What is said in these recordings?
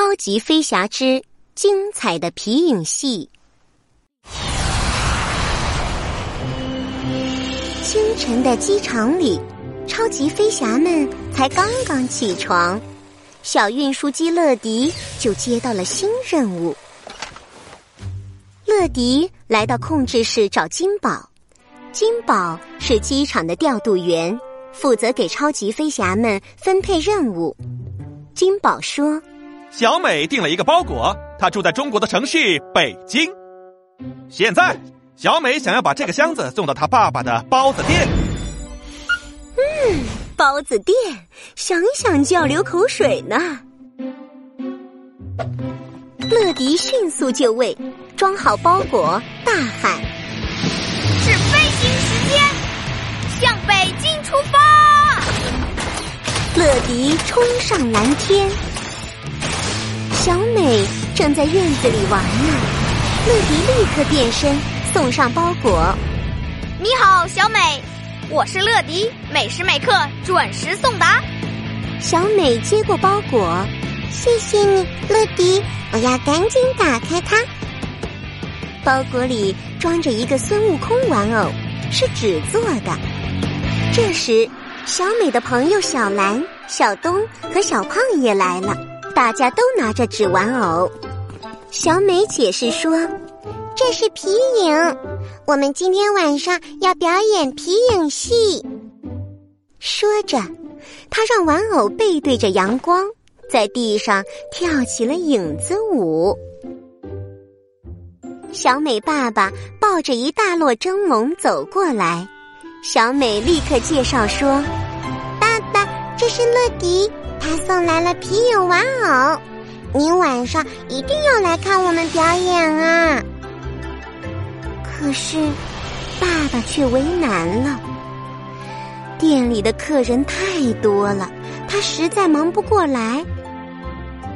超级飞侠之精彩的皮影戏。清晨的机场里，超级飞侠们才刚刚起床，小运输机乐迪就接到了新任务。乐迪来到控制室找金宝，金宝是机场的调度员，负责给超级飞侠们分配任务。金宝说。小美订了一个包裹，她住在中国的城市北京。现在，小美想要把这个箱子送到她爸爸的包子店。嗯，包子店，想想就要流口水呢。乐迪迅速就位，装好包裹，大喊：“是飞行时间，向北京出发！”乐迪冲上蓝天。小美正在院子里玩呢，乐迪立刻变身送上包裹。你好，小美，我是乐迪，每时每刻准时送达。小美接过包裹，谢谢你，乐迪，我要赶紧打开它。包裹里装着一个孙悟空玩偶，是纸做的。这时，小美的朋友小兰、小东和小胖也来了。大家都拿着纸玩偶，小美解释说：“这是皮影，我们今天晚上要表演皮影戏。”说着，她让玩偶背对着阳光，在地上跳起了影子舞。小美爸爸抱着一大摞蒸笼走过来，小美立刻介绍说：“爸爸，这是乐迪。”他送来了皮影玩偶，你晚上一定要来看我们表演啊！可是，爸爸却为难了。店里的客人太多了，他实在忙不过来。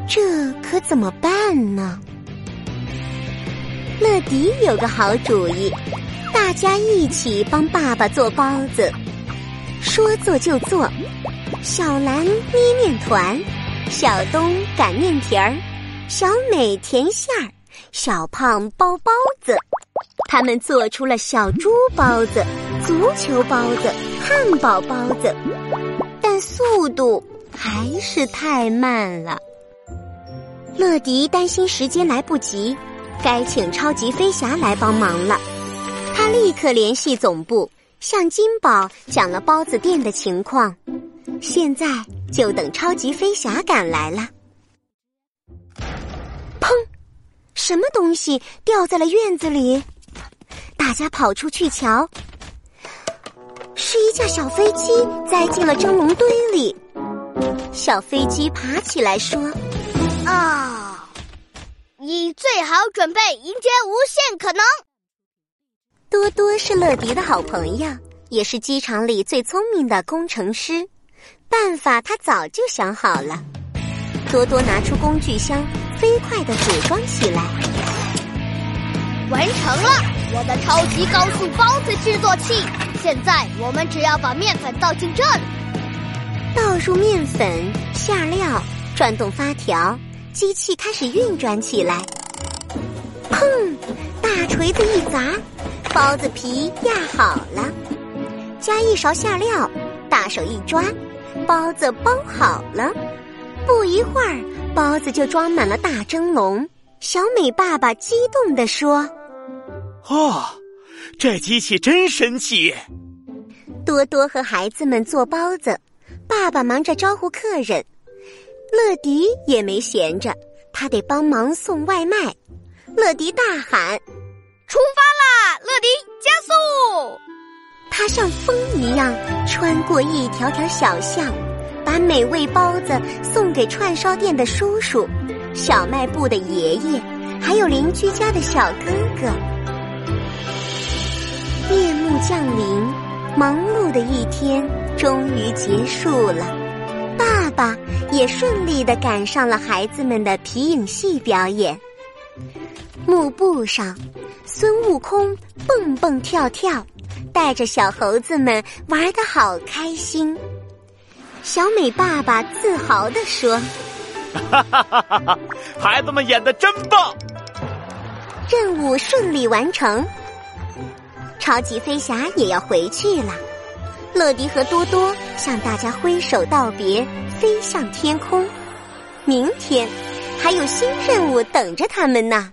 这可怎么办呢？乐迪有个好主意，大家一起帮爸爸做包子。说做就做。小兰捏面团，小东擀面皮儿，小美甜馅儿，小胖包包子。他们做出了小猪包子、足球包子、汉堡包子，但速度还是太慢了。乐迪担心时间来不及，该请超级飞侠来帮忙了。他立刻联系总部，向金宝讲了包子店的情况。现在就等超级飞侠赶来了。砰！什么东西掉在了院子里？大家跑出去瞧，是一架小飞机栽进了蒸笼堆里。小飞机爬起来说：“啊，你最好准备迎接无限可能。”多多是乐迪的好朋友，也是机场里最聪明的工程师。办法他早就想好了，多多拿出工具箱，飞快的组装起来。完成了，我的超级高速包子制作器。现在我们只要把面粉倒进这里，倒入面粉、下料，转动发条，机器开始运转起来。砰！大锤子一砸，包子皮压好了，加一勺馅料，大手一抓。包子包好了，不一会儿，包子就装满了大蒸笼。小美爸爸激动地说：“哦，这机器真神奇！”多多和孩子们做包子，爸爸忙着招呼客人，乐迪也没闲着，他得帮忙送外卖。乐迪大喊：“一样穿过一条条小巷，把美味包子送给串烧店的叔叔、小卖部的爷爷，还有邻居家的小哥哥。夜幕降临，忙碌的一天终于结束了。爸爸也顺利的赶上了孩子们的皮影戏表演。幕布上，孙悟空蹦蹦跳跳。带着小猴子们玩的好开心，小美爸爸自豪地说：“哈哈哈哈哈！孩子们演的真棒，任务顺利完成。超级飞侠也要回去了，乐迪和多多向大家挥手道别，飞向天空。明天还有新任务等着他们呢。